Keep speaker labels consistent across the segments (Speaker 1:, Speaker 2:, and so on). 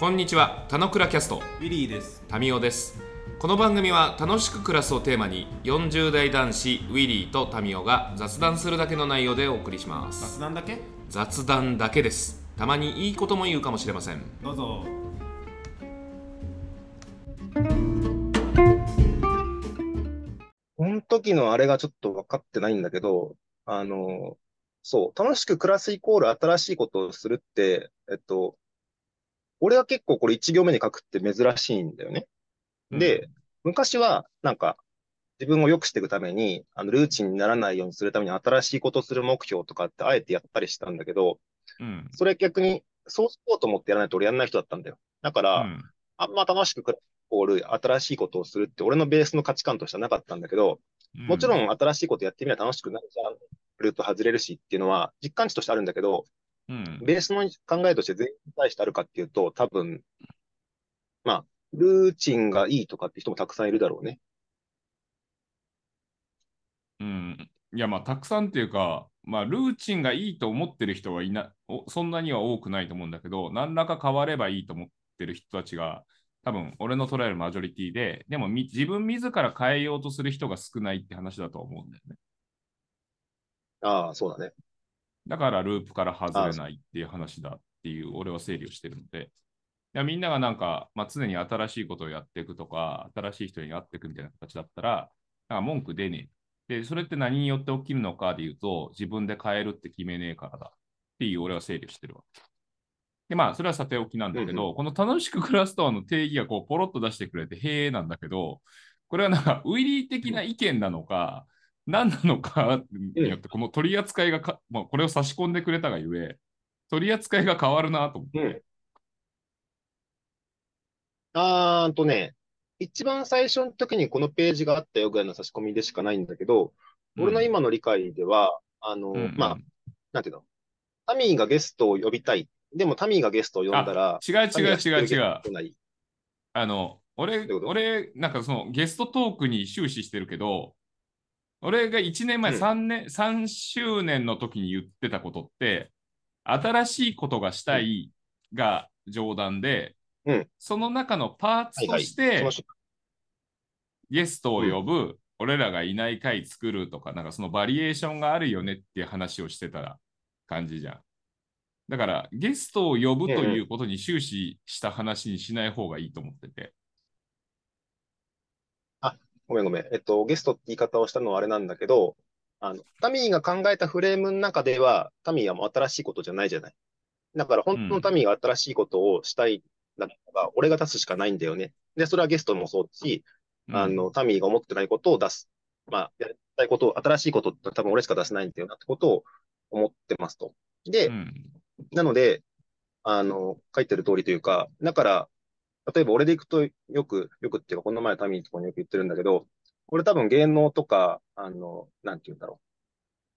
Speaker 1: こんにちは、たのくらキャスト、
Speaker 2: ウィリーです。
Speaker 1: タミオです。この番組は楽しく暮らすをテーマに、40代男子ウィリーとタミオが雑談するだけの内容でお送りします。
Speaker 2: 雑談だけ？
Speaker 1: 雑談だけです。たまにいいことも言うかもしれません。
Speaker 2: どうぞ。
Speaker 3: この時のあれがちょっと分かってないんだけど、あの、そう、楽しく暮らすイコール新しいことをするって、えっと、俺は結構これ1行目に書くって珍しいんだよね。で、昔はなんか自分を良くしていくために、あの、ルーチンにならないようにするために新しいことをする目標とかってあえてやったりしたんだけど、
Speaker 1: うん。
Speaker 3: それ逆にそうしようと思ってやらないと俺やんない人だったんだよ。だから、
Speaker 1: うん
Speaker 3: あんま楽しく暮らすイコール新しいことをするって俺のベースの価値観としてはなかったんだけど、もちろん新しいことやってみれば楽しくなるじゃん。ループ外れるしっていうのは実感値としてあるんだけど、
Speaker 1: うん。
Speaker 3: ベースの考えとして全員に対してあるかっていうと、多分、まあ、ルーチンがいいとかって人もたくさんいるだろうね。
Speaker 4: うん。いや、まあ、たくさんっていうか、まあ、ルーチンがいいと思ってる人はいな、おそんなには多くないと思うんだけど、何らか変わればいいと思ってる人たちが、多分、俺の捉えるマジョリティで、でもみ、自分自ら変えようとする人が少ないって話だと思うんだよね。
Speaker 3: ああ、そうだね。
Speaker 4: だから、ループから外れないっていう話だっていう、俺は整理をしてるので、みんながなんか、まあ、常に新しいことをやっていくとか、新しい人に会っていくみたいな形だったら、なんか文句出ねえ。で、それって何によって起きるのかで言うと、自分で変えるって決めねえからだっていう俺は整理をしてるわけ。で、まあ、それはさておきなんだけど、この楽しく暮らすとはの定義がこうポロッと出してくれて、へえなんだけど、これはなんかウィリー的な意見なのか、何なのかによって、この取り扱いがか、まあ、これを差し込んでくれたがゆえ、取り扱いが変わるなと思って。
Speaker 3: うん。あーんとね、一番最初の時にこのページがあったよぐらいの差し込みでしかないんだけど、俺の今の理解では、あの、
Speaker 4: うん
Speaker 3: まあ、なんていうの、タミーがゲストを呼びたい。でもタミーがゲストを呼んだら、
Speaker 4: 違う違う違う違う。
Speaker 3: う。ない。
Speaker 4: あの、俺俺、なんかそのゲストトークに終始してるけど、俺が1年前、
Speaker 3: うん
Speaker 4: 3年、3周年の時に言ってたことって、新しいことがしたいが冗談で、
Speaker 3: うん
Speaker 4: その中のパーツとし
Speaker 3: はいはい。
Speaker 4: ゲストを呼ぶ、俺らがいない回作るとか、なんかそのバリエーションがあるよねっていう話をしてた感じじゃん。だから、ゲストを呼ぶということに終始した話にしない方がいいと思ってて。
Speaker 3: ごめんごめん。えっと、ゲストって言い方をしたのはあれなんだけど、あの、タミーが考えたフレームの中では、タミーはもう新しいことじゃないじゃない。だから本当のタミーが新しいことをしたいんだったら、俺が出すしかないんだよね。で、それはゲストもそうだし、
Speaker 4: うん
Speaker 3: あの、タミーが思ってないことを出す。まあ、やりたいことを、新しいことって多分俺しか出せないんだよなってことを思ってますと。で、
Speaker 4: うん
Speaker 3: なので、あの、書いてる通りというか、だから、例えば俺で行くとよく、よくっていうか、この前タミーのところによく言ってるんだけど、俺多分芸能とか、あの、なんて言うんだろう。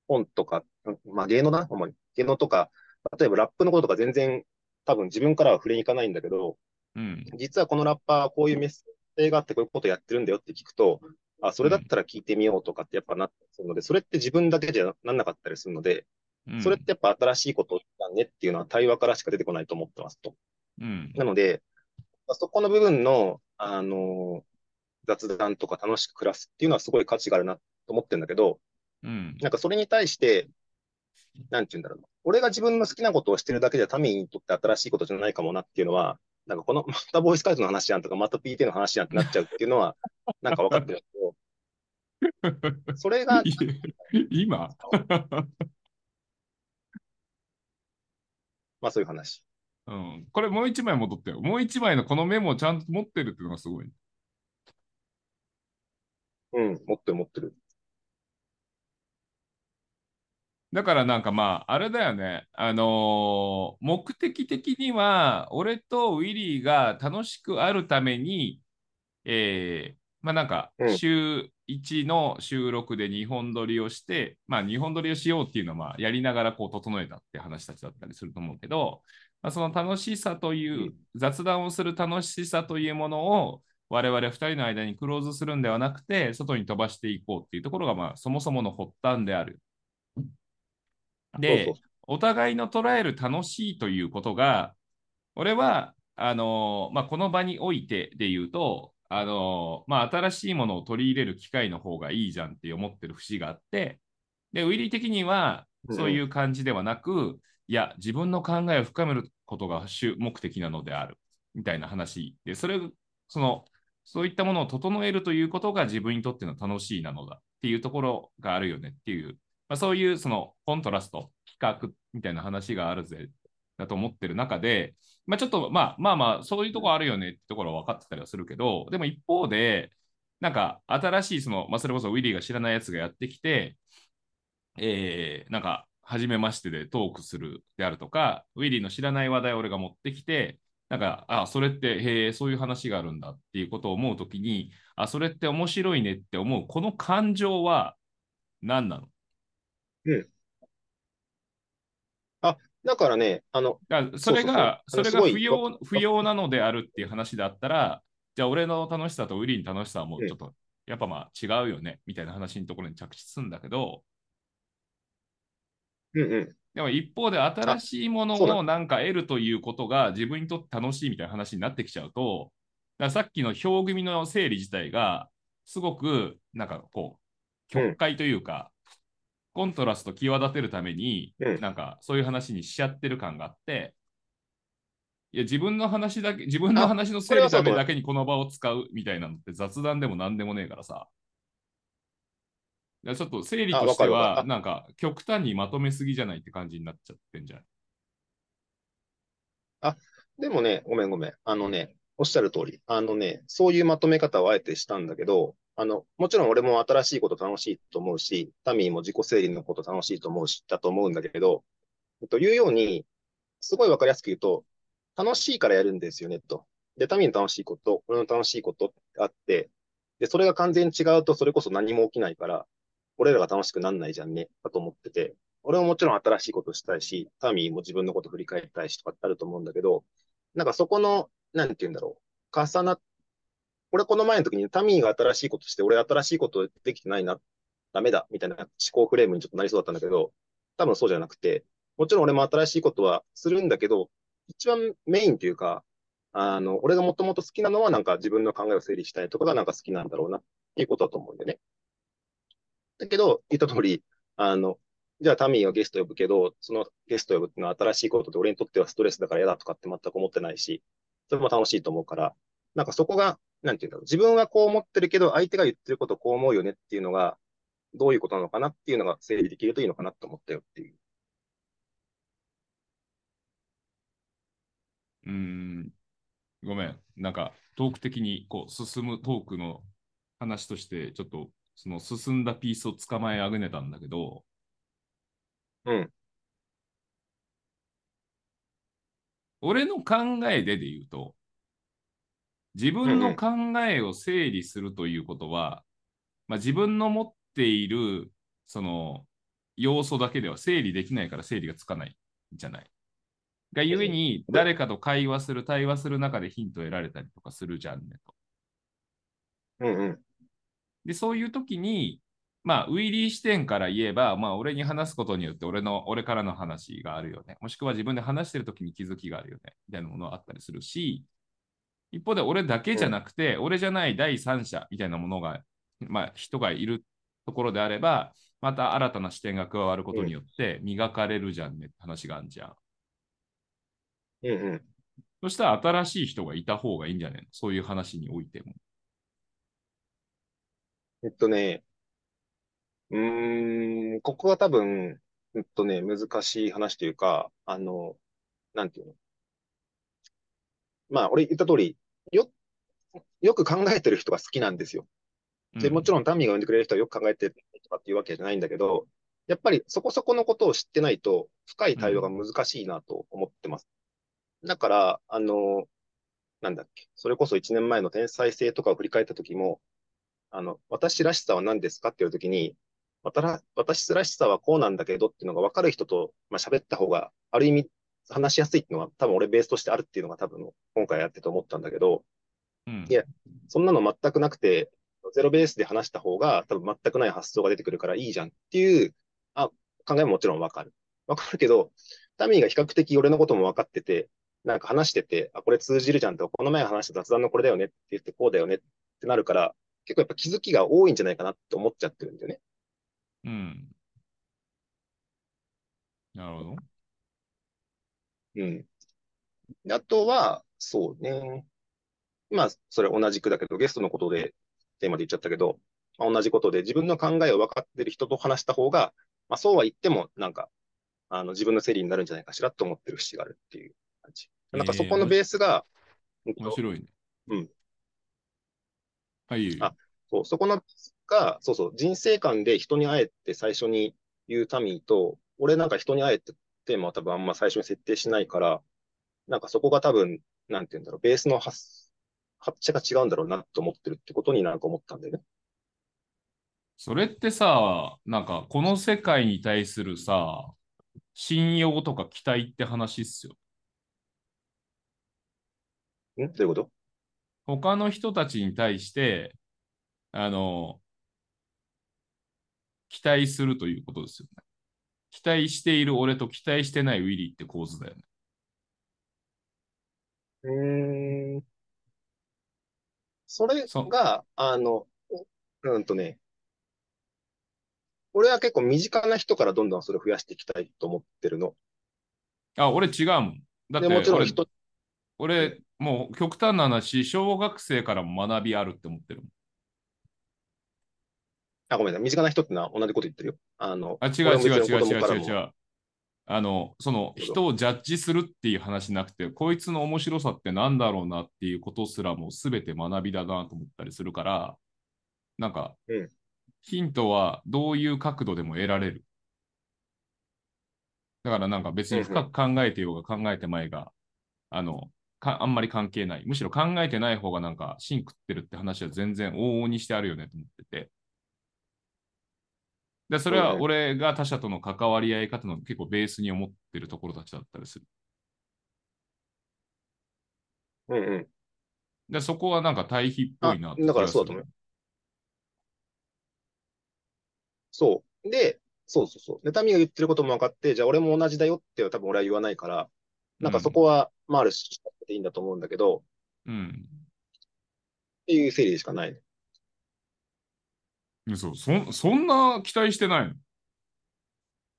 Speaker 3: 本とか、うんまあ芸能だな、主に。芸能とか、例えばラップのこととか全然多分自分からは触れに行かないんだけど、
Speaker 4: うん
Speaker 3: 実はこのラッパーはこういうメッセージがあってこういうことやってるんだよって聞くと、あ、それだったら聞いてみようとかってやっぱなってするので、それって自分だけじゃなんなかったりするので、
Speaker 4: うん
Speaker 3: それってやっぱ新しいことだねっていうのは対話からしか出てこないと思ってますと。
Speaker 4: うん
Speaker 3: なので、そこの部分の、あの雑談とか楽しく暮らすっていうのはすごい価値があるなと思ってるんだけど、
Speaker 4: うん
Speaker 3: なんかそれに対して、なんて言うんだろうな。俺が自分の好きなことをしてるだけじゃタミーにとって新しいことじゃないかもなっていうのは、なんかこの、またボーイスカウトの話やんとか、また PT の話やんってなっちゃうっていうのは、なんか分かってるけど、それが、
Speaker 4: い今？
Speaker 3: まあそういう話。
Speaker 4: うん、これもう一枚戻ってよ。もう一枚のこのメモをちゃんと持ってるっていうのがすごい。
Speaker 3: うん、持ってる持ってる。
Speaker 4: だからなんかまあ、あれだよね。あのー目的的には、俺とウィリーが楽しくあるために、えー、まあなんか
Speaker 3: うん、
Speaker 4: 週1の収録で2本撮りをして、まあ2本撮りをしようっていうのはまあやりながらこう整えたって話たちだったりすると思うけど、まあ、その楽しさという、
Speaker 3: うん。
Speaker 4: 雑談をする楽しさというものを我々2人の間にクローズするんではなくて、外に飛ばしていこうっていうところがまあそもそもの発端である。で、
Speaker 3: そうそう。
Speaker 4: お互いの捉える楽しいということが、俺はあのまあ、この場においてで言うと、あのまあ、新しいものを取り入れる機会の方がいいじゃんって思ってる節があって、で、ウィリー的にはそういう感じではなく、うん、いや、自分の考えを深めることが主目的なのである、みたいな話で、それ、その、そういったものを整えるということが自分にとっての楽しいなのだっていうところがあるよねっていう、まあ、そういうそのコントラスト、比較みたいな話があるぜだと思ってる中で、まあ、ちょっとまあまあまあ、そういうとこあるよねってところは分かってたりはするけど、でも一方で、なんか新しいその、まあ、それこそウィリーが知らないやつがやってきて、えー、なんか、初めましてでトークするであるとか、ウィリーの知らない話題を俺が持ってきて、なんか、あ、それって、へえ、そういう話があるんだっていうことを思うときに、あ、それって面白いねって思う、この感情は何なの？
Speaker 3: うん。あ、だからね、あの、
Speaker 4: だそれが、それが不要不要なのであるっていう話だったら、じゃあ俺の楽しさとウィリーの楽しさはもうちょっと、やっぱまあ違うよね、みたいな話のところに着地するんだけど、
Speaker 3: うんうん。
Speaker 4: でも一方で新しいものをなんか得るということが自分にとって楽しいみたいな話になってきちゃうと、ださっきの表組の整理自体がすごくなんかこう、曲解というか、うん、コントラスト際立てるために、うん、なんかそういう話にしちゃってる感があって、いや自分の話だけ、自分の話の整理のためだけにこの場を使うみたいなのって雑談でも何でもねえからさ。ちょっと整理としては、なんか極端にまとめすぎじゃないって感じになっちゃってんじゃない
Speaker 3: あ、でもね、ごめんごめん。あのね、おっしゃる通り。あのね、そういうまとめ方をあえてしたんだけど、あの、もちろん俺も新しいこと楽しいと思うし、タミーも自己整理のこと楽しいと思うし、だと思うんだけど、というように、すごいわかりやすく言うと、楽しいからやるんですよね、と。で、タミーの楽しいこと、俺の楽しいことってあって、で、それが完全に違うと、それこそ何も起きないから、俺らが楽しくなんないじゃんね、だと思ってて、俺ももちろん新しいことしたいし、タミーも自分のこと振り返りたいしとかってあると思うんだけど、なんかそこの、なんて言うんだろう、重なっ、俺この前の時にタミーが新しいことして、俺新しいことできてないな、ダメだ、みたいな思考フレームにちょっとなりそうだったんだけど、多分そうじゃなくて、もちろん俺も新しいことはするんだけど、一番メインというか、あの、俺がもともと好きなのはなんか自分の考えを整理したいとかがなんか好きなんだろうなっていうことだと思うんでね。だけど、言った通り、あの、じゃあタミーがゲスト呼ぶけど、そのゲスト呼ぶっていうのは新しいことで俺にとってはストレスだから嫌だとかって全く思ってないし、それも楽しいと思うから、なんかそこが、なんていうんだろう、自分はこう思ってるけど、相手が言ってることこう思うよねっていうのが、どういうことなのかなっていうのが整理できるといいのかなと思ったよっていう。
Speaker 4: うん、ごめん。なんか、トーク的にこう進むトークの話として、ちょっとその進んだピースを捕まえあぐねたんだけど、
Speaker 3: うん。
Speaker 4: 俺の考えでで言うと、自分の考えを整理するということは、まあ、自分の持っているその要素だけでは整理できないから整理がつかないじゃない。がゆえに誰かと会話する、対話する中でヒントを得られたりとかするじゃんねと。
Speaker 3: うんうん。
Speaker 4: で、そういう時に、まあ、ウィリー視点から言えば、まあ、俺に話すことによって俺の、俺からの話があるよね。もしくは自分で話してる時に気づきがあるよね。みたいなものがあったりするし、一方で俺だけじゃなくて、うん、俺じゃない第三者みたいなものが、まあ、人がいるところであれば、また新たな視点が加わることによって磨かれるじゃんねって話があるじゃん。
Speaker 3: うんうん。
Speaker 4: そしたら新しい人がいた方がいいんじゃないの？そういう話においても。
Speaker 3: えっとね、うーん、ここが多分、えっとね、難しい話というか、あの、なんていうの？まあ、俺言った通り、よ、よく考えてる人が好きなんですよ。で、もちろんタミーが呼んでくれる人はよく考えてるとかっていうわけじゃないんだけど、やっぱりそこそこのことを知ってないと、深い対話が難しいなと思ってます。だから、あの、なんだっけ、それこそ1年前の天才性とかを振り返った時も、あの、私らしさは何ですかっていうときに、私らしさはこうなんだけどっていうのが分かる人と、まあ、喋った方が、ある意味話しやすいっていうのは多分俺ベースとしてあるっていうのが多分今回やってて思ったんだけど、
Speaker 4: うん、
Speaker 3: いや、そんなの全くなくて、ゼロベースで話した方が多分全くない発想が出てくるからいいじゃんっていうあ考えももちろん分かる。分かるけど、タミーが比較的俺のことも分かってて、なんか話してて、あ、これ通じるじゃんと、この前話した雑談のこれだよねって言って、こうだよねってなるから、結構やっぱ気づきが多いんじゃないかなって思っちゃってるんだよね。
Speaker 4: うん。なるほど。
Speaker 3: うん。であとは、そうね。まあ、それ同じくだけど、ゲストのことで、テーマで言っちゃったけど、まあ、同じことで自分の考えを分かってる人と話した方が、まあ、そうは言っても、なんか、あの、自分の整理になるんじゃないかしらと思ってる節があるっていう感じ。なんかそこのベースが、
Speaker 4: 面白いね。
Speaker 3: うん。
Speaker 4: はい、
Speaker 3: あそう、そこのが、そうそう、人生観で人に会えって最初に言うタミーと、俺なんか人に会えってテーマは多分あんま最初に設定しないから、なんかそこが多分、なんて言うんだろう、ベースの発、発射が違うんだろうなと思ってるってことになんか思ったんだよね。
Speaker 4: それってさ、なんかこの世界に対するさ、信用とか期待って話っすよ。
Speaker 3: ん？どういうこと？
Speaker 4: 他の人たちに対して、あの、期待するということですよね。期待している俺と期待してないウィリーって構図だよね。
Speaker 3: うーん。それ
Speaker 4: そう
Speaker 3: が、あの、うんとね、俺は結構身近な人からどんどんそれを増やしていきたいと思ってるの。
Speaker 4: あ、俺違うもん。だって
Speaker 3: で、もちろん
Speaker 4: 俺
Speaker 3: 人、
Speaker 4: 俺、もう極端な話、小学生からも学びあるって思ってるもん。
Speaker 3: あ、ごめんなさい。身近な人ってのは同じこと言ってるよ。あの、
Speaker 4: あ、違う違う違う違う違う違う。あの、その人をジャッジするっていう話なくて、こいつの面白さってなんだろうなっていうことすらも全て学びだなと思ったりするから、なんか、
Speaker 3: うん
Speaker 4: ヒントはどういう角度でも得られる。だからなんか別に深く考えてようが考えてまいが、あの、かあんまり関係ない。むしろ考えてない方がなんか芯食ってるって話は全然往々にしてあるよねと思ってて。で、それは俺が他者との関わり合い方の結構ベースに思ってるところたちだったりする。
Speaker 3: うんうん。
Speaker 4: で、そこはなんか対比っぽいなって
Speaker 3: あだからそうだと思うそう。で、そうそうそう。で、タミが言ってることも分かって、じゃあ俺も同じだよって多分俺は言わないから、なんかそこは、まあある種、でいいんだと思うんだけど、
Speaker 4: うん。
Speaker 3: っていう整理でしかないね。
Speaker 4: うん。そう、そんそんな期待してないの？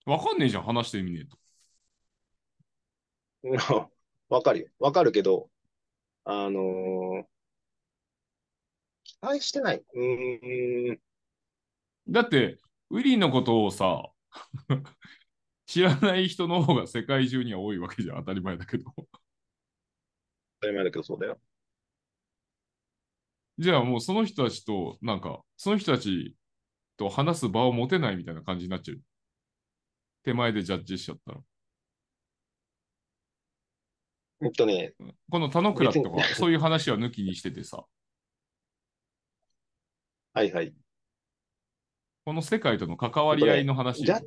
Speaker 4: わかんねえじゃん、話してみねえと。
Speaker 3: うんわかるよ。わかるけど、あのー期待してない。うーん。
Speaker 4: だって、ウィリーのことをさ、知らない人の方が世界中には多いわけじゃん、当たり前だけど。
Speaker 3: 当たり前だけどそうだよ。
Speaker 4: じゃあもうその人たちと、なんか、その人たちと話す場を持てないみたいな感じになっちゃう。手前でジャッジしちゃったら。
Speaker 3: えっとね、
Speaker 4: この田之倉とかそういう話は抜きにしててさ、
Speaker 3: はいはい。
Speaker 4: この世界との関わり合いの話
Speaker 3: ジャッ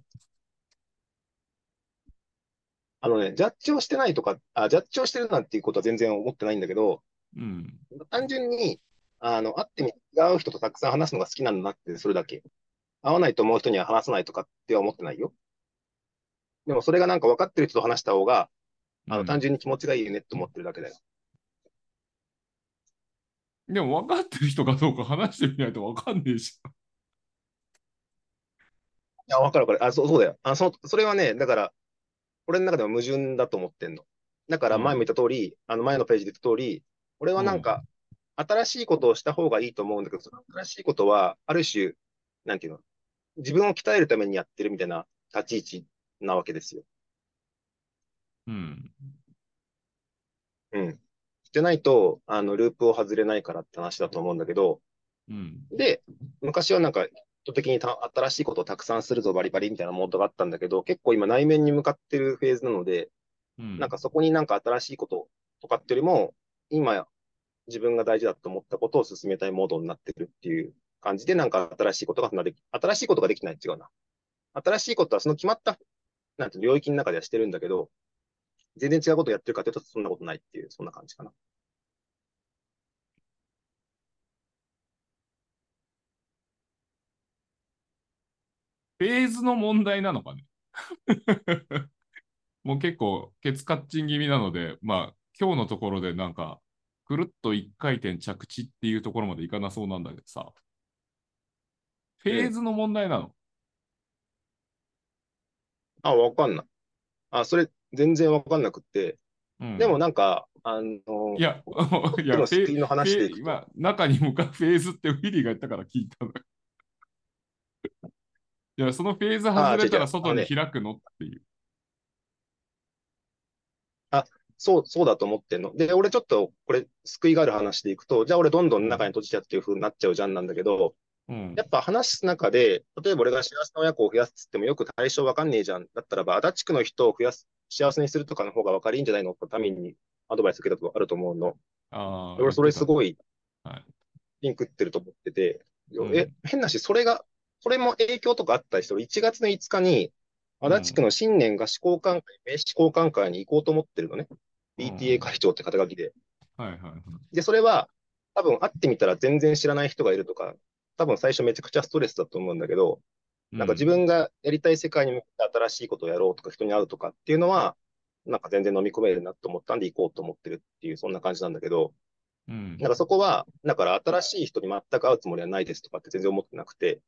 Speaker 3: あのね、ジャッジをしてないとか、あ、ジャッジをしてるなんていうことは全然思ってないんだけど、
Speaker 4: うん。
Speaker 3: 単純に、あの、会ってみ、違う人とたくさん話すのが好きなんだなって、それだけ。会わないと思う人には話さないとかっては思ってないよ。でもそれがなんか分かってる人と話した方が、あの、単純に気持ちがいいよねって思ってるだけだよ。
Speaker 4: でも分かってる人かどうか話してみないと分かんねえし。
Speaker 3: いや、分かる分かる。あ、そう、そうだよ。あ、そ、それはね、だから、俺の中では矛盾だと思ってんの。だから前も言った通り、あの前のページで言った通り、俺はなんか、新しいことをした方がいいと思うんだけど、その新しいことは、ある種、なんていうの、自分を鍛えるためにやってるみたいな立ち位置なわけですよ。
Speaker 4: うん。
Speaker 3: うん。じゃないと、あの、ループを外れないからって話だと思うんだけど、
Speaker 4: うん。
Speaker 3: で、昔はなんか、意図的にた新しいことをたくさんするぞ、バリバリみたいなモードがあったんだけど、結構今内面に向かってるフェーズなので、
Speaker 4: うん。
Speaker 3: なんかそこになんか新しいこととかってよりも、今自分が大事だと思ったことを進めたいモードになってるっていう感じで、なんか新しいことができ、新しいことができない違うな。新しいことはその決まった、なんて領域の中ではしてるんだけど、全然違うことをやってるかというとそんなことないっていう、そんな感じかな。
Speaker 4: フェーズの問題なのかね。もう結構、ケツカッチン気味なので、まあ、今日のところでなんか、くるっと一回転着地っていうところまでいかなそうなんだけどさ、フェーズの問題なの。
Speaker 3: あ、わかんない。あ、それ全然わかんなくって。
Speaker 4: うん、
Speaker 3: でもなんか、あの、
Speaker 4: いや、いや、
Speaker 3: の
Speaker 4: フェ
Speaker 3: スピンの話でいくと
Speaker 4: 今、中に向かうフェーズってウィリーが言ったから聞いたのよ。いや、そのフェーズ外れたら外に開くの？っていう。
Speaker 3: そう、そうだと思ってんの。で、俺ちょっと、これ、救いがある話でいくと、じゃあ俺どんどん中に閉じちゃうっていう風になっちゃうじゃんなんだけど、
Speaker 4: うん
Speaker 3: やっぱ話す中で、例えば俺が幸せな親子を増やすっつってもよく対象わかんねえじゃん。だったらば、足立区の人を増やす、幸せにするとかの方が分かりいいんじゃないのためにアドバイス受けたことあると思うの。
Speaker 4: あー
Speaker 3: 俺それすごい
Speaker 4: はい、
Speaker 3: リンクってると思ってて、
Speaker 4: うん
Speaker 3: え、変なし、それが、それも影響とかあったりして、俺1月の5日に、足立区の新年合宿交換会、名刺交換会に行こうと思ってるのね。
Speaker 4: うん
Speaker 3: PTA 会長って肩書きで。
Speaker 4: はいはいはい。
Speaker 3: で、それは、多分会ってみたら全然知らない人がいるとか、多分最初めちゃくちゃストレスだと思うんだけど、なんか自分がやりたい世界に向けて新しいことをやろうとか、人に会うとかっていうのは、なんか全然飲み込めるなと思ったんで行こうと思ってるっていう、そんな感じなんだけど、
Speaker 4: うん、
Speaker 3: なんかそこは、だから新しい人に全く会うつもりはないですとかって全然思ってなくて、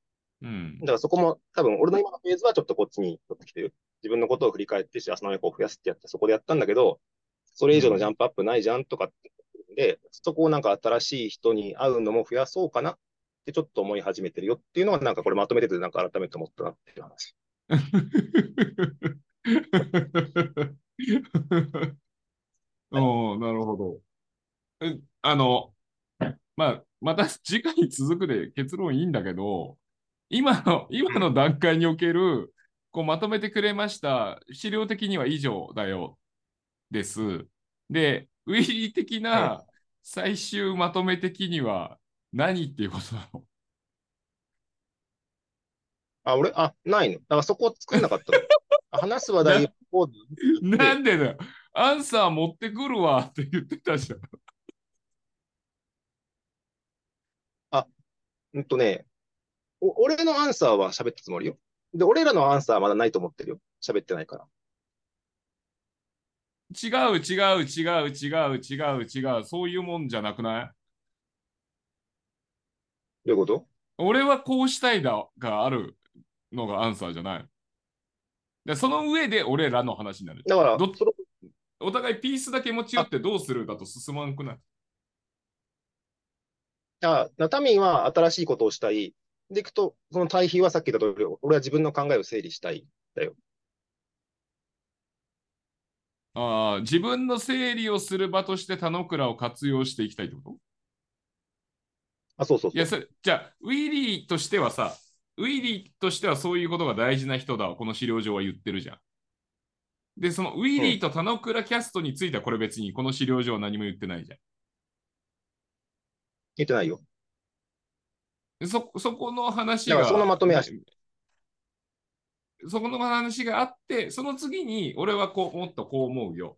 Speaker 4: うん
Speaker 3: だからそこも多分俺の今のフェーズはちょっとこっちに寄ってきてる。自分のことを振り返って幸せな親子を増やすってやってそこでやったんだけど、それ以上のジャンプアップないじゃんとかってで、そこをなんか新しい人に会うのも増やそうかなってちょっと思い始めてるよっていうのはなんかこれまとめててなんか改めて思ったなっていう話。
Speaker 4: おーなるほど。えあの、まあ、また次回に続くで結論いいんだけど、今の、今の段階における、こうまとめてくれました。資料的には以上だよ。です。で、ウィリー的な最終まとめ的には何っていうことなの？
Speaker 3: あ、俺、あ、ないの？だからそこを作んなかったの。あ話す話題をこう
Speaker 4: なんでだよ。アンサー持ってくるわって言ってたじゃん。
Speaker 3: うんとね、お俺のアンサーは喋ったつもりよ。で、俺らのアンサーはまだないと思ってるよ。喋ってないから。
Speaker 4: 違う違う違う違う違う違うそういうもんじゃなくない？
Speaker 3: どういうこと？
Speaker 4: 俺はこうしたいだがあるのがアンサーじゃない。でその上で俺らの話になる。
Speaker 3: だから、
Speaker 4: どお互いピースだけ持ち寄ってどうするだと進まんくない？
Speaker 3: あ、ナタミンは新しいことをしたい。でいくと、その対比はさっき言った通り、俺は自分の考えを整理したい。
Speaker 4: ああ、自分の整理をする場として田之倉を活用していきたいってこと？
Speaker 3: あ、そうそうそう。
Speaker 4: いや、それじゃあ、ウィリーとしてはさ、ウィリーとしてはそういうことが大事な人だわ、この資料上は言ってるじゃん。で、そのウィリーと田之倉キャストについてはこれ別にこの資料上は何も言ってないじゃん。
Speaker 3: 言ってないよ。
Speaker 4: でそそこの話が、
Speaker 3: そのまとめは
Speaker 4: そこの話があって、その次に俺はこうもっとこう思うよ。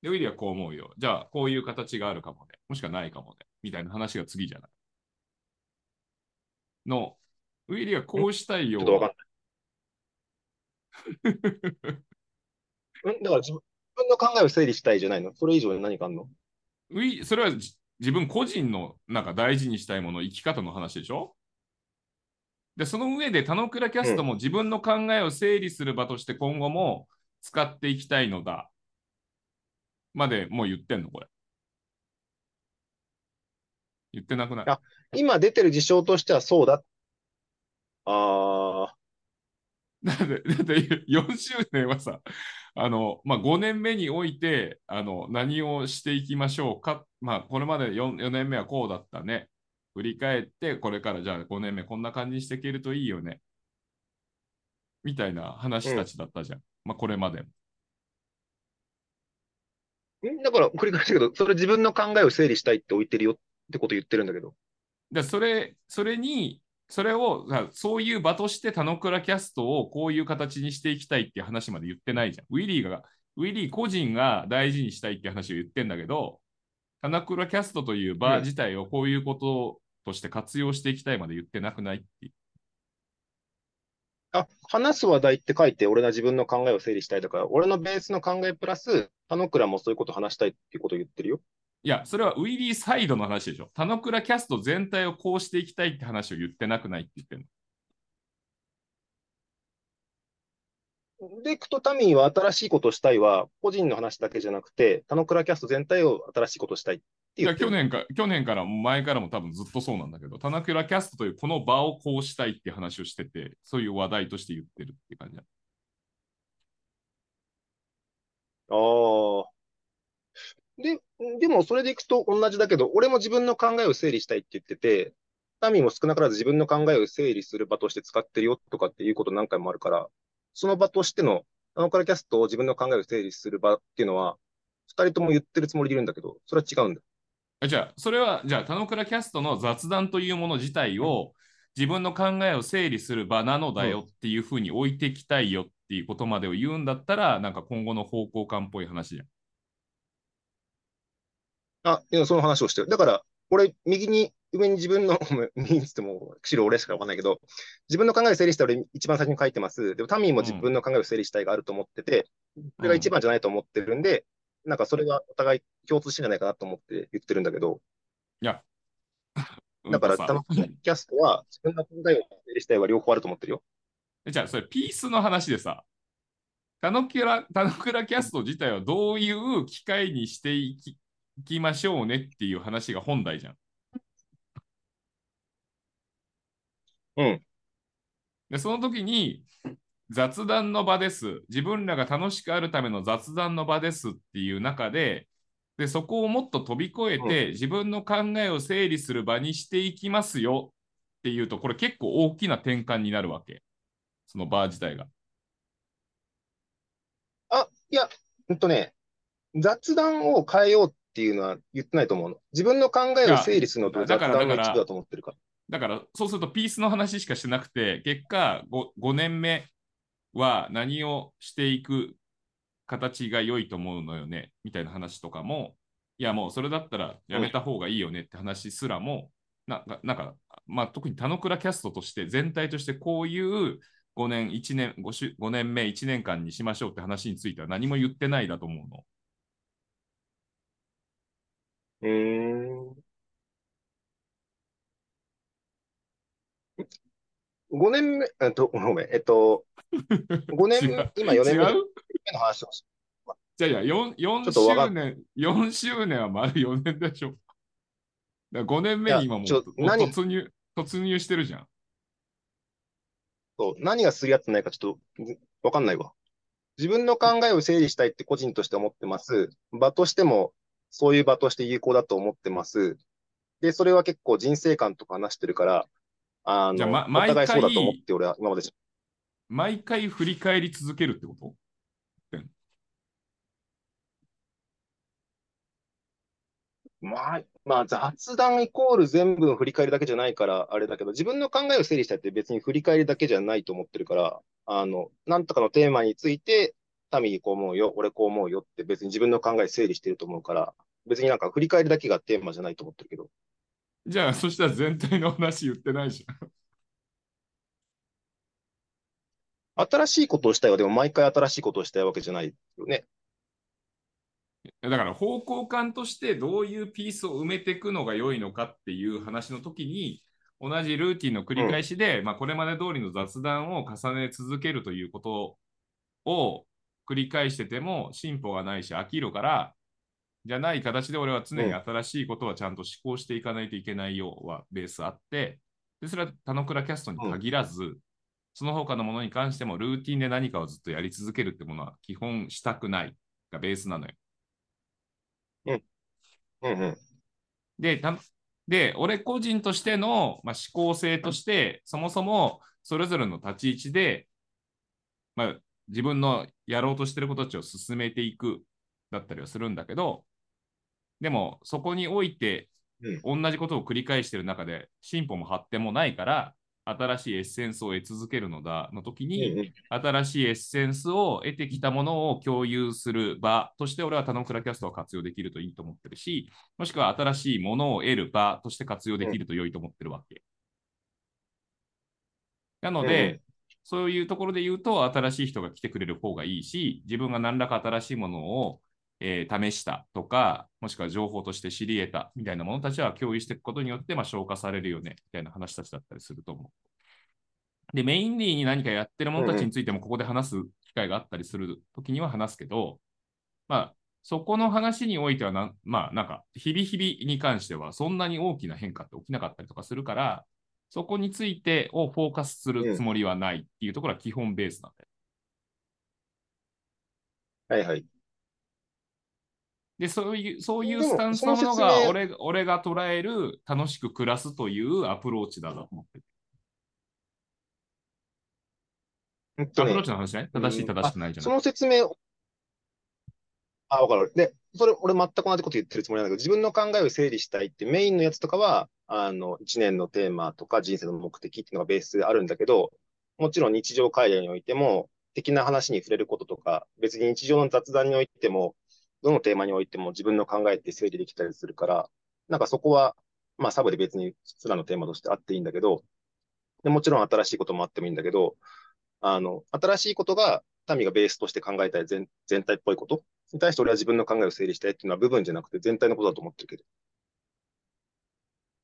Speaker 4: で、ウィリーはこう思うよ。じゃあ、こういう形があるかもね。もしくはないかもね。みたいな話が次じゃない。の、ウィリーはこうしたいよ
Speaker 3: ちょっ。とわかんない。うんだから自分の考えを整理したいじゃないの？それ以上に何かあんの？
Speaker 4: ウィそれはじ自分個人のなんか大事にしたいもの、生き方の話でしょ？で、その上で、田之倉キャストも自分の考えを整理する場として今後も使っていきたいのだ。までもう言ってんの、これ。言ってなくない？
Speaker 3: あ今出てる事象としてはそうだ。あ
Speaker 4: だって、だって4周年はさ、あの、まあ、5年目において、あの、何をしていきましょうか。まあ、これまで 4, 4年目はこうだったね。振り返って、これからじゃあ5年目こんな感じにしていけるといいよね。みたいな話たちだったじゃん。まあ、これまで
Speaker 3: だから繰り返したけど、それ自分の考えを整理したいって置いてるよってこと言ってるんだけど。
Speaker 4: で、それ、それに、それを、そういう場として田之倉キャストをこういう形にしていきたいっていう話まで言ってないじゃん。ウィリーが、ウィリー個人が大事にしたいって話を言ってんだけど、田之倉キャストという場自体をこういうこととして活用していきたいまで言ってなくないってい。
Speaker 3: あ、話す話題って書いて、俺が自分の考えを整理したいだか、俺のベースの考えプラス、田野倉もそういうこと話したいっていうことを言ってるよ。
Speaker 4: いや、それはウィリーサイドの話でしょ。田之倉キャスト全体をこうしていきたいって話を言ってなくないって言ってるの。
Speaker 3: で、クトタミーは新しいことしたいは、個人の話だけじゃなくて、田野倉キャスト全体を新しいことしたいって
Speaker 4: いや
Speaker 3: 言ってる。
Speaker 4: 去年か去年から前からも多分ずっとそうなんだけど、田之倉キャストというこの場をこうしたいって話をしてて、そういう話題として言ってるって感じだ。
Speaker 3: ああ。で、でもそれでいくと同じだけど、俺も自分の考えを整理したいって言ってて、タミーも少なからず自分の考えを整理する場として使ってるよとかっていうこと何回もあるから、その場としての、あのからキャストを自分の考えを整理する場っていうのは、二人とも言ってるつもりでいるんだけど、それは違うんだ
Speaker 4: じゃあ、それは、じゃあ、田之倉キャストの雑談というもの自体を自分の考えを整理する場なのだよっていうふうに置いていきたいよっていうことまでを言うんだったら、なんか今後の方向感っぽい話じゃん。
Speaker 3: あ、いやその話をしてる。だから、俺、右に、上に自分の、右にっつっても、白俺しかわかんないけど、自分の考えを整理した俺一番最初に書いてます。でも、タミーも自分の考えを整理したいがあると思ってて、それが一番じゃないと思ってるんで、なんかそれがお互い共通してんじゃないかなと思って言ってるんだけど、
Speaker 4: いや。
Speaker 3: だから、
Speaker 4: うんとさ
Speaker 3: タマキャストは自分の考えを整理したいは両方あると思ってるよ。
Speaker 4: じゃあ、それピースの話でさ、田之倉キャスト自体はどういう機会にしていきいきましょうねっていう話が本題じゃん。
Speaker 3: うん。
Speaker 4: で、その時に雑談の場です。自分らが楽しくあるための雑談の場ですっていう中で、で、そこをもっと飛び越えて、自分の考えを整理する場にしていきますよっていうと、これ結構大きな転換になるわけ。その場自体が。
Speaker 3: あ、いや、うんとね、雑談を変えようっていうのは言ってないと思うの。自分の考えを整理するのと雑
Speaker 4: いやだからだから
Speaker 3: 談の一部だと思ってるから。
Speaker 4: だから、そうするとピースの話しかしてなくて、結果5、5年目は何をしていく形が良いと思うのよね、みたいな話とかも、いや、もうそれだったらやめた方がいいよねって話すらも、なななんか、まあ、特に田之倉キャストとして、全体としてこういう5年、1年、5, 週5年目、1年間にしましょうって話については何も言ってないだと思うの。
Speaker 3: うーん。5年目、えっと、ごめん、えっと、5年
Speaker 4: 違う、
Speaker 3: 今4年目
Speaker 4: 違う？
Speaker 3: の話をし
Speaker 4: じゃあいや 4, 4
Speaker 3: ちょっとわかん
Speaker 4: 周年、4周年は丸4年でしょ。だ5年目に今もう
Speaker 3: いやちょ
Speaker 4: もう
Speaker 3: 何？
Speaker 4: 突入突入してるじゃん。
Speaker 3: そう何がすり合ってないかちょっとずわかんないわ。自分の考えを整理したいって個人として思ってます。場としてもそういう場として有効だと思ってます。で、それは結構人生観とか話してるから、あの、
Speaker 4: じゃあま
Speaker 3: お互いそうだと思
Speaker 4: 毎回
Speaker 3: って俺は今まで
Speaker 4: 毎回振り返り続けるってこと？
Speaker 3: まあ、まあ、雑談イコール全部の振り返りだけじゃないから、あれだけど、自分の考えを整理したいって別に振り返りだけじゃないと思ってるから、あの、なんとかのテーマについて、タミーこう思うよ、俺こう思うよって別に自分の考え整理してると思うから、別になんか振り返りだけがテーマじゃないと思ってるけど、
Speaker 4: じゃあ、そしたら全体の話言ってないじゃん。
Speaker 3: 新しいことをしたいは、でも毎回新しいことをしたいわけじゃないよね。
Speaker 4: だから方向感としてどういうピースを埋めていくのが良いのかっていう話の時に同じルーティンの繰り返しで、まあ、これまで通りの雑談を重ね続けるということを繰り返してても進歩がないし飽きるからじゃない形で俺は常に新しいことはちゃんと思考していかないといけないようはベースあってでそれは田之倉キャストに限らず、その他のものに関してもルーティンで何かをずっとやり続けるってものは基本したくないがベースなのよ。
Speaker 3: うんうん。
Speaker 4: で、たで俺個人としての、まあ、思考性として、そもそもそれぞれの立ち位置で、まあ、自分のやろうとしてることたちを進めていくだったりはするんだけど、でもそこにおいて同じことを繰り返している中で進歩も発展もないから、新しいエッセンスを得続けるのだの時に、新しいエッセンスを得てきたものを共有する場として俺は田之倉キャストは活用できるといいと思ってるし、もしくは新しいものを得る場として活用できると良いと思ってるわけ。なので、そういうところで言うと、新しい人が来てくれる方がいいし、自分が何らか新しいものを、えー試したとか、もしくは情報として知り得たみたいなものたちは共有していくことによって、まあ、消化されるよねみたいな話たちだったりすると思う。で、メインリーに何かやってる者たちについてもここで話す機会があったりするときには話すけど、まあ、そこの話においてはな、まあ、なんか、日々日々に関しては、そんなに大きな変化って起きなかったりとかするから、そこについてをフォーカスするつもりはないっていうところは基本ベースなんだよ。
Speaker 3: はいはい。
Speaker 4: で、そういう、そういうスタンスのものが俺が、俺が捉える楽しく暮らすというアプローチだと思ってる。
Speaker 3: うんとね
Speaker 4: アプローチの話ね？正しい正しくないじゃ
Speaker 3: そ
Speaker 4: ない。
Speaker 3: の説明を、あ、わかる。で、それ、俺全く同じこと言ってるつもりなんだけど、自分の考えを整理したいってメインのやつとかは、あの、一年のテーマとか人生の目的っていうのがベースであるんだけど、もちろん日常会話においても、的な話に触れることとか、別に日常の雑談においても、どのテーマにおいても自分の考えって整理できたりするから、なんかそこは、まあサブで別に普通のテーマとしてあっていいんだけど、でもちろん新しいこともあってもいいんだけど、あの、新しいことが、民がベースとして考えたい全全体っぽいことに対して俺は自分の考えを整理したいっていうのは部分じゃなくて全体のことだと思ってるけど。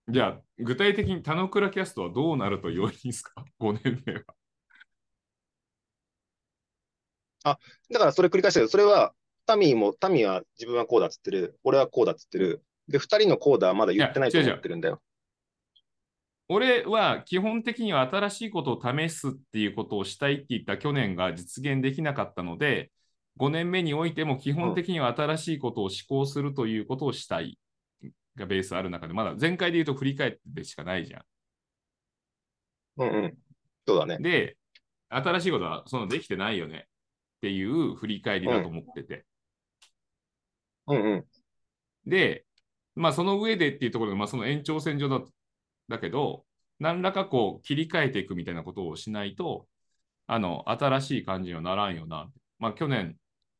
Speaker 4: じゃあ、具体的に田野倉キャストはどうなると良いですか ?5 年目は。
Speaker 3: だからそれ繰り返したけど、それは、民も、民は自分はこうだっつってる、俺はこうだっつってる。で、二人のこうだはまだ言ってないと思ってるんだよ。
Speaker 4: 俺は基本的には新しいことを試すっていうことをしたいって言った去年が実現できなかったので、5年目においても基本的には新しいことを試行するということをしたいがベースある中で、まだ前回で言うと振り返ってしかないじゃん。
Speaker 3: うんうん。そうだね。
Speaker 4: で、新しいことはそのできてないよねっていう振り返りだと思ってて。
Speaker 3: うんうん。
Speaker 4: で、まあその上でっていうところで、まあその延長線上だだけど、何らかこう切り替えていくみたいなことをしないと、あの、新しい感じにはならんよな。まあ去年、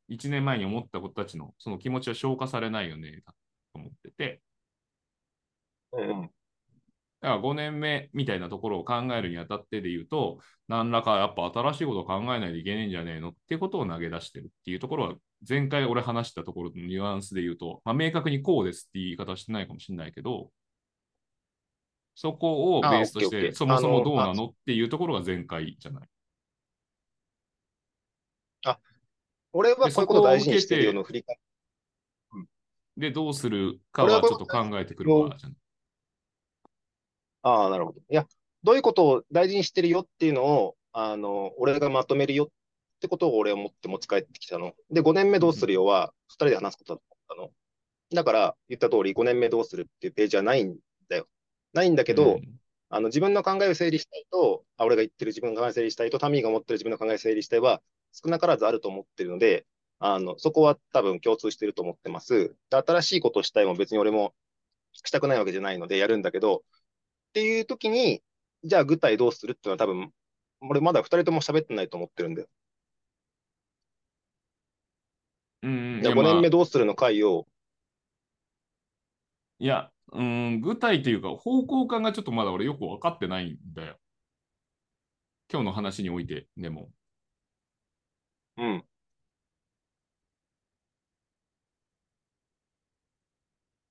Speaker 4: 1年前に思ったことたちのその気持ちは消化されないよね、と思ってて、
Speaker 3: うんうん。
Speaker 4: だから5年目みたいなところを考えるにあたってで言うと、何らかやっぱ新しいことを考えないといけねえんじゃねえのってことを投げ出してるっていうところは、前回俺話したところのニュアンスで言うと、まあ、明確にこうですって言い方はしてないかもしれないけど、そこをベースとして、そもそもどうなのっていうところが前回じゃない。
Speaker 3: 俺はこういうことを大事にしてるよの振り返
Speaker 4: で、どうするかはちょっと考えてくるわじゃない。
Speaker 3: ああ、なるほど。いや、どういうことを大事にしてるよっていうのを、あの、俺がまとめるよってことを俺は思って持ち帰ってきたの。で、5年目どうするよは、2人で話すことだったの。だから、言った通り、5年目どうするっていうページはないんだよ。ないんだけど、
Speaker 4: うん
Speaker 3: あの、自分の考えを整理したいと、あ、俺が言ってる自分の考えを整理したいと、タミーが持ってる自分の考えを整理したいは、少なからずあると思ってるので、あの、そこは多分共通してると思ってます。で新しいことをしたいも別に俺もしたくないわけじゃないのでやるんだけど、っていう時に、じゃあ具体どうするっていうのは多分、俺まだ二人とも喋ってないと思ってるんだよ。
Speaker 4: うん、い
Speaker 3: で
Speaker 4: や
Speaker 3: 5年
Speaker 4: まあ
Speaker 3: 目どうするの回を、
Speaker 4: いや、うん、具体というか、方向感がちょっとまだ俺よく分かってないんだよ。今日の話において、でも。
Speaker 3: うん。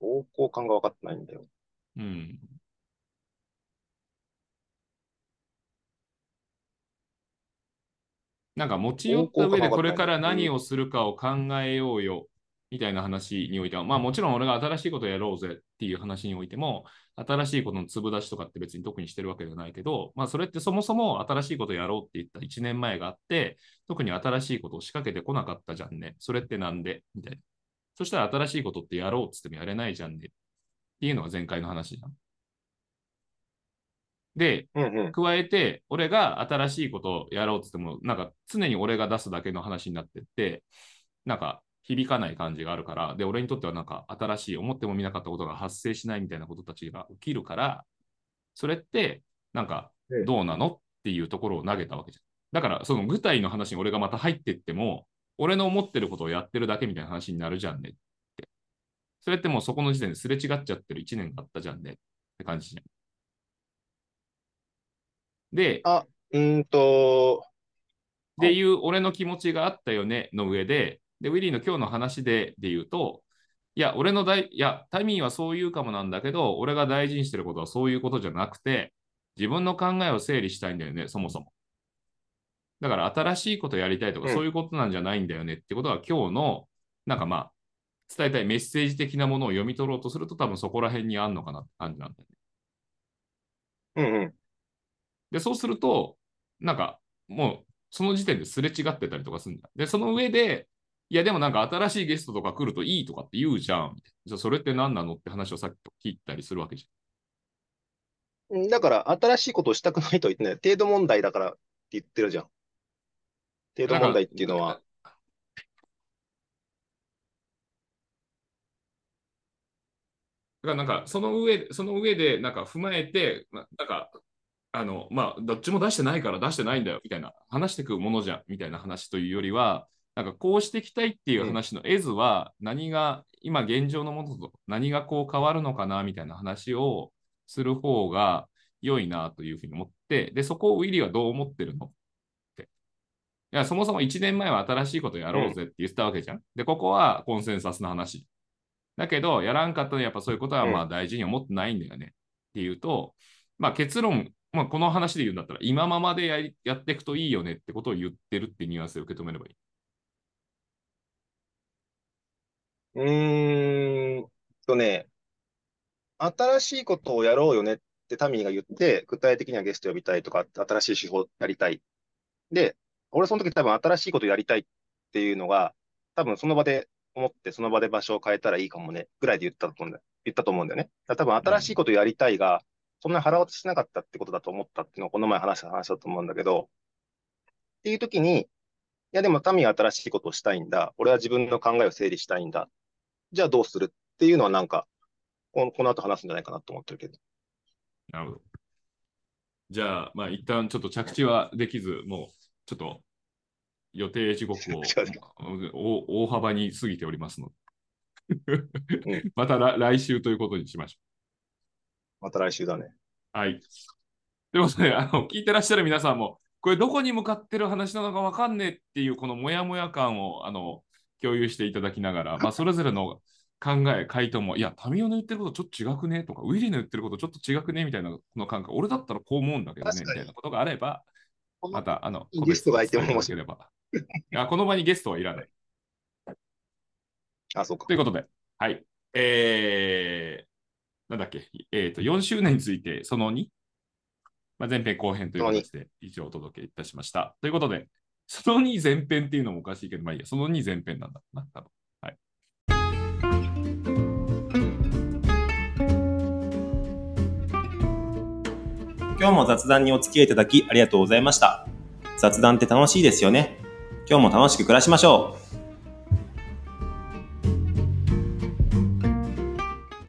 Speaker 3: 方向感が分かってないんだよ。
Speaker 4: うん。なんか持ち寄った上でこれから何をするかを考えようよみたいな話においては、まあもちろん俺が新しいことやろうぜっていう話においても、新しいことの粒出しとかって別に特にしてるわけではないけど、まあそれってそもそも新しいことやろうって言った1年前があって、特に新しいことを仕掛けてこなかったじゃんね。それってなんで？みたいな。そしたら新しいことってやろうっつってもやれないじゃんねっていうのが前回の話じゃん。で、
Speaker 3: うんうん。
Speaker 4: 加えて、俺が新しいことをやろうっつっても、なんか常に俺が出すだけの話になってって、なんか響かない感じがあるから、で、俺にとってはなんか新しい、思ってもみなかったことが発生しないみたいなことたちが起きるから、それって、なんか
Speaker 3: ええ
Speaker 4: どうなのっていうところを投げたわけじゃん。だから、その具体の話に俺がまた入ってっても、俺の思ってることをやってるだけみたいな話になるじゃんねって。それってもうそこの時点ですれ違っちゃってる1年があったじゃんねって感じじゃん。で、
Speaker 3: あうーんと、
Speaker 4: っていう俺の気持ちがあったよねの上で、で、ウィリーの今日の話でで言うと、いや、俺の大、いや、タミーはそう言うかもなんだけど、俺が大事にしてることはそういうことじゃなくて、自分の考えを整理したいんだよね、そもそも。だから新しいことやりたいとか、
Speaker 3: うん
Speaker 4: そういうことなんじゃないんだよねってことは、今日の、なんかまあ、伝えたいメッセージ的なものを読み取ろうとすると、多分そこら辺にあんのかなって感じなんだよね。
Speaker 3: うんうん。
Speaker 4: で、そうすると、なんか、もう、その時点ですれ違ってたりとかするんだ。で、その上で、いや、でもなんか新しいゲストとか来るといいとかって言うじゃん。じゃあ、それって何なのって話をさっき聞いたりするわけじ
Speaker 3: うんだから、新しいことをしたくないとは言ってない。程度問題だからって言ってるじゃん。程度問題っていうのは、
Speaker 4: だからなんか、その上、その上で、なんか踏まえて、ななんか、あの、まあ、どっちも出してないから出してないんだよ、みたいな、話してくものじゃん、みたいな話というよりは、なんかこうしていきたいっていう話の絵図は、何が、今現状のものと何がこう変わるのかな、みたいな話をする方が良いなというふうに思って、で、そこをウィリーはどう思ってるの？って。いや、そもそも1年前は新しいことやろうぜって言ってたわけじゃん。で、ここはコンセンサスの話。だけど、やらんかったらやっぱそういうことはまあ大事に思ってないんだよねっていうと、まあ結論、まあこの話で言うんだったら、今ままでややっていくといいよねってことを言ってるってニュアンスで受け止めればいい。
Speaker 3: うーんとね、新しいことをやろうよねってタミーが言って、具体的にはゲスト呼びたいとか、新しい手法やりたい。で、俺その時多分新しいことやりたいっていうのが、多分その場で思って、その場で場所を変えたらいいかもね、ぐらいで言ったと思うんだ。言ったと思うんだよね。多分新しいことやりたいが、そんな腹落ちしなかったってことだと思ったっていうのをこの前話した話だと思うんだけど、っていう時に、いやでもタミーは新しいことをしたいんだ。俺は自分の考えを整理したいんだ。じゃあどうするっていうのはなんか、このこの後話すんじゃないかなと思ってるけど。
Speaker 4: なるほど。じゃあ、まあ一旦ちょっと着地はできず、もうちょっと予定時刻を 大幅に過ぎておりますので
Speaker 3: ん
Speaker 4: また来来週ということにしましょ
Speaker 3: また来週だね。
Speaker 4: う。はい。ということで、あの聞いてらっしゃる皆さんも、これどこに向かってる話なのかわかんねえっていうこのモヤモヤ感をあの共有していただきながら、まあ、それぞれの考え、回答も、いや、タミオの言ってることちょっと違くね？とか、ウィリーの言ってることちょっと違くね？みたいなこの感覚、俺だったらこう思うんだけどね？みたいなことがあれば、また、あの、
Speaker 3: ゲストがいても
Speaker 4: 個別に伝えていただければ。いや、この場にゲストはいらない。
Speaker 3: あ、そうか
Speaker 4: とい。うことで、はい。えー、なんだっけ、えっ、と、4周年について、その2、まあ、前編後編という形で以上お届けいたしました。ということで、その2前編っていうのもおかしいけど、まあいいや、その2前編なんだな、多分。はい。
Speaker 2: 今日も雑談にお付き合いいただきありがとうございました。雑談って楽しいですよね。今日も楽しく暮らしましょう。